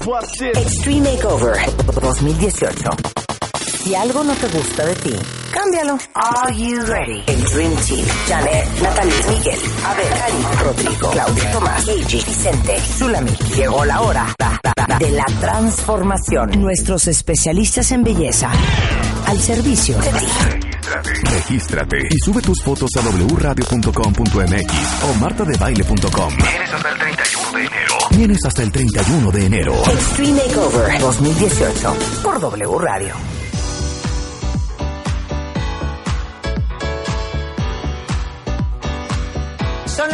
Extreme Makeover 2018. Si algo no te gusta de ti, cámbialo. Are you ready? El Dream Team. Janet, Natalie, Miguel, Abel, Cari, Rodrigo, Claudia, Tomás, Gigi, Vicente, Zulami. Llegó la hora de la transformación. Nuestros especialistas en belleza al servicio de ti. Regístrate y sube tus fotos a wradio.com.mx o martadebaile.com. Tienes hasta el 31 de enero. Tienes hasta el 31 de enero. Extreme Makeover 2018 por W Radio.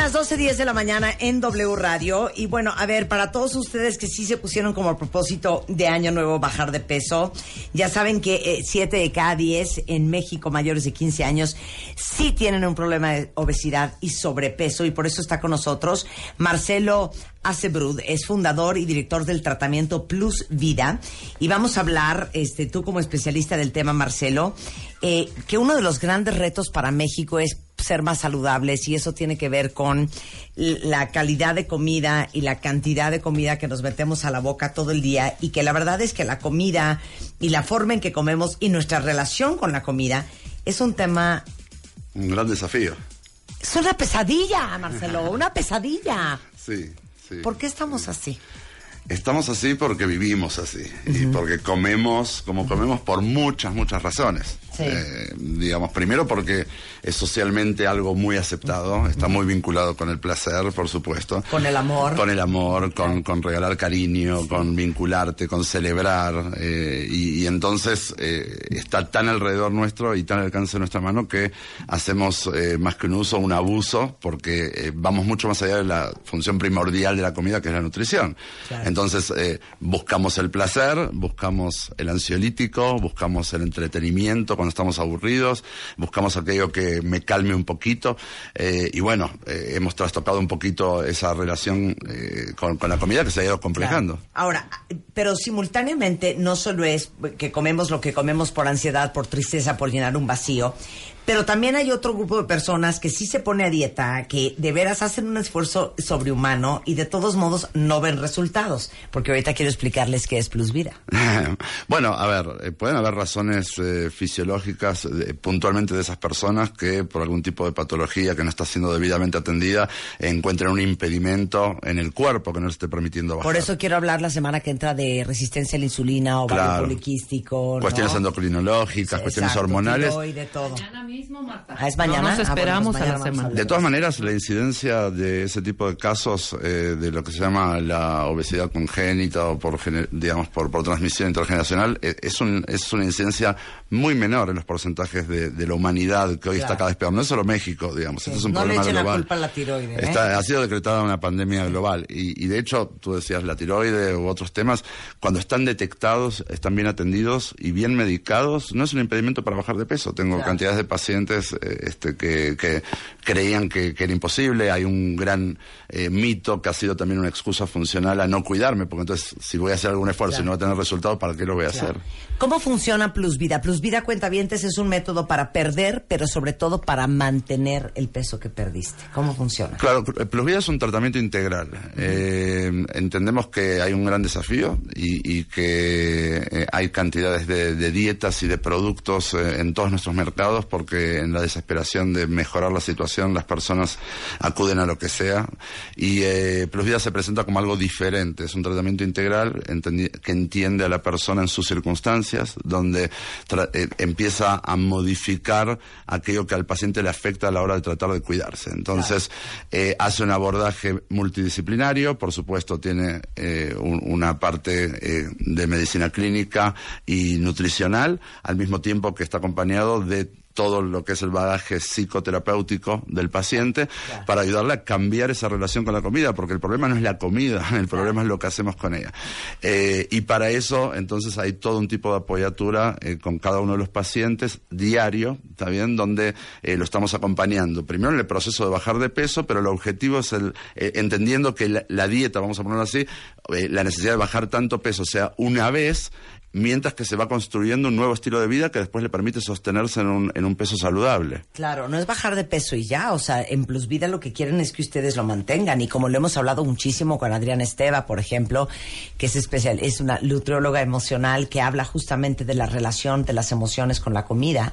Las 12.10 de la mañana en W Radio. Y bueno, a ver, para todos ustedes que sí se pusieron como propósito de Año Nuevo bajar de peso, ya saben que 7 de cada 10 en México mayores de 15 años sí tienen un problema de obesidad y sobrepeso. Y por eso está con nosotros Marcelo Acebrud, es fundador y director del tratamiento Plus Vida. Y vamos a hablar, este, tú como especialista del tema, Marcelo, eh, que uno de los grandes retos para México es ser más saludables y eso tiene que ver con la calidad de comida y la cantidad de comida que nos metemos a la boca todo el día y que la verdad es que la comida y la forma en que comemos y nuestra relación con la comida es un tema, Un gran desafío. es una pesadilla, Marcelo, una pesadilla. Sí, sí. ¿Por qué estamos así? Estamos así porque vivimos así. Y porque comemos, como comemos por muchas, muchas razones. Sí. Eh, digamos, primero porque es socialmente algo muy aceptado, está muy vinculado con el placer, por supuesto. Con el amor. Con el amor, con, con regalar cariño, con vincularte, con celebrar. eh, y, y entonces eh, está tan alrededor nuestro y tan al alcance de nuestra mano que hacemos más que un uso, un abuso, porque vamos mucho más allá de la función primordial de la comida, que es la nutrición. Claro. Entonces buscamos el placer, buscamos el ansiolítico, buscamos el entretenimiento cuando estamos aburridos, buscamos aquello que me calme un poquito. eh, y bueno, eh, hemos trastocado un poquito esa relación eh, con, con la comida que se ha ido complejando. Claro. Ahora, pero simultáneamente no solo es que comemos lo que comemos por ansiedad, por tristeza, por llenar un vacío, pero también hay otro grupo de personas que sí se pone a dieta, que de veras hacen un esfuerzo sobrehumano y de todos modos no ven resultados, porque ahorita quiero explicarles qué es Plus Vida. bueno, a ver, pueden haber razones eh, fisiológicas eh, puntualmente de esas personas que por algún tipo de patología que no está siendo debidamente atendida encuentren un impedimento en el cuerpo que no les esté permitiendo bajar. Por eso quiero hablar la semana que entra de resistencia a la insulina, ovario Claro. poliquístico, ¿no? Cuestiones endocrinológicas, cuestiones Exacto, hormonales. todo. Mañana mismo, Marta. Ah, es mañana. No nos Ah, bueno, esperamos pues a la semana. De todas maneras, la incidencia de ese tipo de casos eh, de lo que se llama la obesidad congénita o por, digamos, por, por transmisión intergeneracional eh, es, un- es una incidencia muy menor en los porcentajes de, de la humanidad que hoy está cada vez peor. No es solo México, digamos, Sí, esto es un no le problema echen la global. culpa a la tiroide, ¿eh? Ha sido decretada una pandemia global y, y de hecho, tú decías la tiroide u otros temas, cuando están detectados, están bien atendidos y bien medicados, no es un impedimento para bajar de peso. Tengo Claro. cantidades de pacientes eh, este, que, que creían que, que era imposible. Hay un gran eh, mito que ha sido también una excusa funcional a no cuidarme, porque entonces si voy a hacer algún esfuerzo Claro. y no voy a tener resultados, ¿para qué lo voy a hacer? ¿Cómo funciona Plus Vida? Plus Vida Es un método para perder, pero sobre todo para mantener el peso que perdiste. ¿Cómo funciona? Claro, Plus Vida es un tratamiento integral. Eh, entendemos que hay un gran desafío y, que eh, hay cantidades de, dietas y de productos eh, en todos nuestros mercados porque en la desesperación de mejorar la situación las personas acuden a lo que sea y eh, Plus Vida se presenta como algo diferente. Es un tratamiento integral que entiende a la persona en sus circunstancias, donde tra- eh, empieza a modificar aquello que al paciente le afecta a la hora de tratar de cuidarse. Entonces, eh, hace un abordaje multidisciplinario, por supuesto tiene eh, un- una parte eh, de medicina clínica y nutricional, al mismo tiempo que está acompañado de todo lo que es el bagaje psicoterapéutico del paciente para ayudarle a cambiar esa relación con la comida, porque el problema no es la comida, el problema es lo que hacemos con ella. Eh, y para eso, entonces, hay todo un tipo de apoyatura eh, con cada uno de los pacientes diario, ¿está bien? Donde eh, lo estamos acompañando. Primero en el proceso de bajar de peso, pero el objetivo es el, entendiendo que la, la dieta, vamos a ponerlo así, la necesidad de bajar tanto peso sea una vez, mientras que se va construyendo un nuevo estilo de vida que después le permite sostenerse en un, en un peso saludable. Claro, no es bajar de peso y ya, o sea, en Plus Vida lo que quieren es que ustedes lo mantengan y como lo hemos hablado muchísimo con Adriana Esteva, por ejemplo, que es especial, es una nutrióloga emocional que habla justamente de la relación de las emociones con la comida,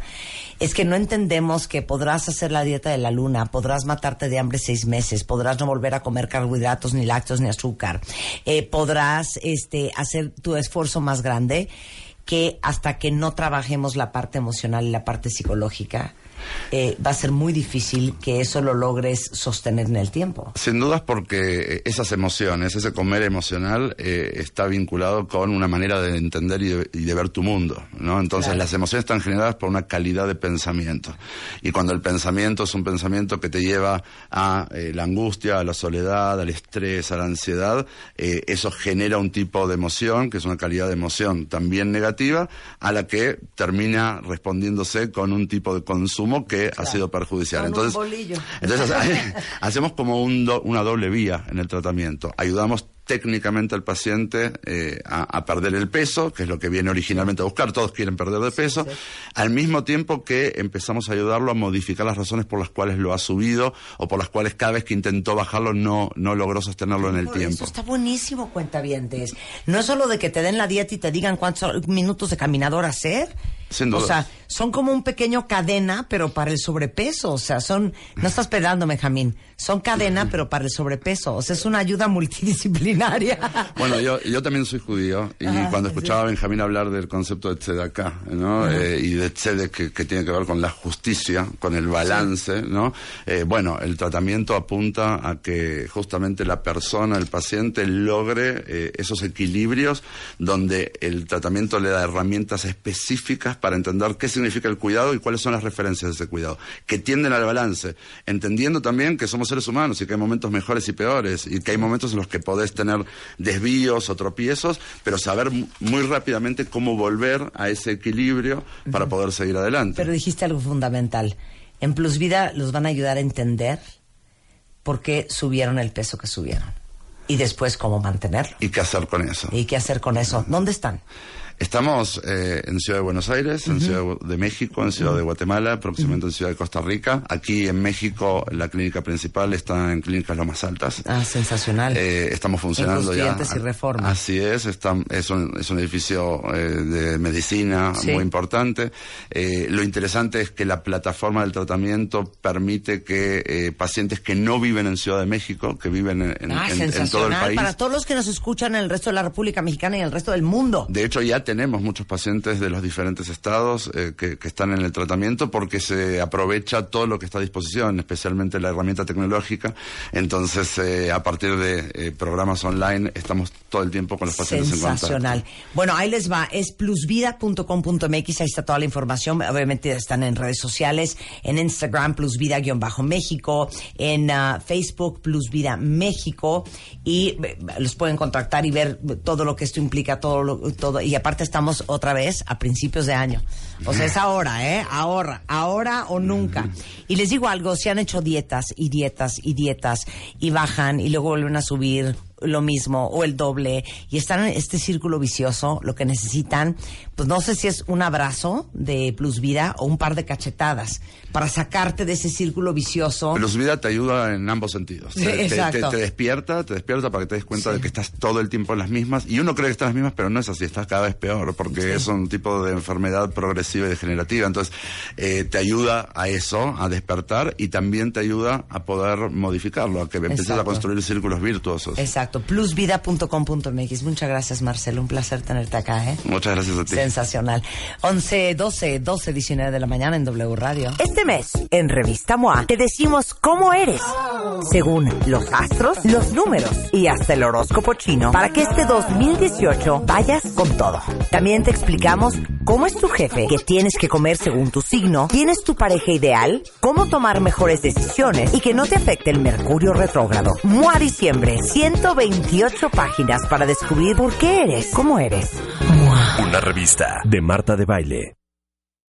es que no entendemos que podrás hacer la dieta de la luna, podrás matarte de hambre seis meses, podrás no volver a comer carbohidratos, ni lácteos, ni azúcar, eh, podrás este, hacer tu esfuerzo más grande que hasta que no trabajemos la parte emocional y la parte psicológica, eh, va a ser muy difícil que eso lo logres sostener en el tiempo. Sin dudas porque esas emociones, ese comer emocional eh, está vinculado con una manera de entender y de, y de ver tu mundo, ¿no? Entonces Claro. las emociones están generadas por una calidad de pensamiento. Y cuando el pensamiento es un pensamiento que te lleva a eh, la angustia, a la soledad, al estrés, a la ansiedad, eh, eso genera un tipo de emoción, que es una calidad de emoción también negativa, a la que termina respondiéndose con un tipo de consumo que ha sido perjudicial. Con Entonces, entonces hace- hacemos como un do- una doble vía en el tratamiento. Ayudamos técnicamente al paciente eh, a, a perder el peso, que es lo que viene originalmente a buscar, todos quieren perder de peso, al mismo tiempo que empezamos a ayudarlo a modificar las razones por las cuales lo ha subido o por las cuales cada vez que intentó bajarlo no, no logró sostenerlo en el Por tiempo. Eso está buenísimo, cuentavientes. No es solo de que te den la dieta y te digan cuántos minutos de caminador hacer. Sin duda. O sea, son como un pequeño cadena, pero para el sobrepeso. O sea, son, no estás pedando, Benjamín, son cadena, pero para el sobrepeso. O sea, es una ayuda multidisciplinaria. Bueno, yo, yo también soy judío y cuando escuchaba a Benjamín hablar del concepto de tzedakah, ¿no? Eh, y de tzedek que, que tiene que ver con la justicia, con el balance, ¿no? Eh, bueno, el tratamiento apunta a que justamente la persona, el paciente, logre eh, esos equilibrios donde el tratamiento le da herramientas específicas para entender qué significa el cuidado y cuáles son las referencias de ese cuidado, que tienden al balance, entendiendo también que somos seres humanos y que hay momentos mejores y peores y que hay momentos en los que podés tener desvíos o tropiezos, pero saber mu- muy rápidamente cómo volver a ese equilibrio para poder seguir adelante. Pero dijiste algo fundamental. En Plus Vida los van a ayudar a entender por qué subieron el peso que subieron. Y después cómo mantenerlo. ¿Y qué hacer con eso? ¿Y qué hacer con eso? ¿Dónde están? Estamos eh, en Ciudad de Buenos Aires, en Ciudad de México, en Ciudad de Guatemala, próximamente en Ciudad de Costa Rica. Aquí en México la clínica principal está en Clínicas Lomas Altas. Ah, sensacional. Eh, estamos funcionando ya. Y Reforma. Así es, está, es, un, es un edificio eh, de medicina Sí. muy importante. Eh, lo interesante es que la plataforma del tratamiento permite que eh, pacientes que no viven en Ciudad de México, que viven en, ah, en- en todo el país, Para todos los que nos escuchan en el resto de la República Mexicana y en el resto del mundo. de hecho, ya tenemos muchos pacientes de los diferentes estados eh, que, están en el tratamiento porque se aprovecha todo lo que está a disposición, especialmente la herramienta tecnológica. Entonces, eh, a partir de eh, programas online, estamos todo el tiempo con los pacientes en contacto. Bueno, ahí les va. Es plusvida.com.mx. Ahí está toda la información. Obviamente están en redes sociales, en Instagram, plusvida-méxico, en ah, Facebook, plusvida México. Y los pueden contactar y ver todo lo que esto implica, todo, lo- todo. Y aparte estamos otra vez a principios de año. O sea, es ahora, ¿eh? Ahora, ahora o nunca. Y les digo algo, si han hecho dietas y dietas y dietas y bajan y luego vuelven a subir lo mismo o el doble y están en este círculo vicioso, lo que necesitan, pues no sé si es un abrazo de Plus Vida o un par de cachetadas para sacarte de ese círculo vicioso. Plus Vida te ayuda en ambos sentidos. Sí, te, te- despierta, te despierta para que te des cuenta de que estás todo el tiempo en las mismas. Y uno cree que está en las mismas, pero no es así, estás cada vez peor, porque es un tipo de enfermedad progresiva y degenerativa. Entonces, eh, te ayuda a eso, a despertar, y también te ayuda a poder modificarlo, a que empieces Exacto. a construir círculos virtuosos. Exacto, plusvida.com.mx. Muchas gracias, Marcelo. Un placer tenerte acá, ¿eh? Muchas gracias a ti. Sensacional. 11, 12, 12, 19 de la mañana en W Radio. Este mes, en Revista MOA, te decimos cómo eres, según los astros, los números y hasta el horóscopo chino, para que este 2018 vayas con todo. También te explicamos cómo es tu jefe, que tienes que comer según tu signo, tienes tu pareja ideal, cómo tomar mejores decisiones y que no te afecte el mercurio retrógrado. Mua Diciembre, 128 páginas para descubrir por qué eres como eres. Una revista de Marta de Baile.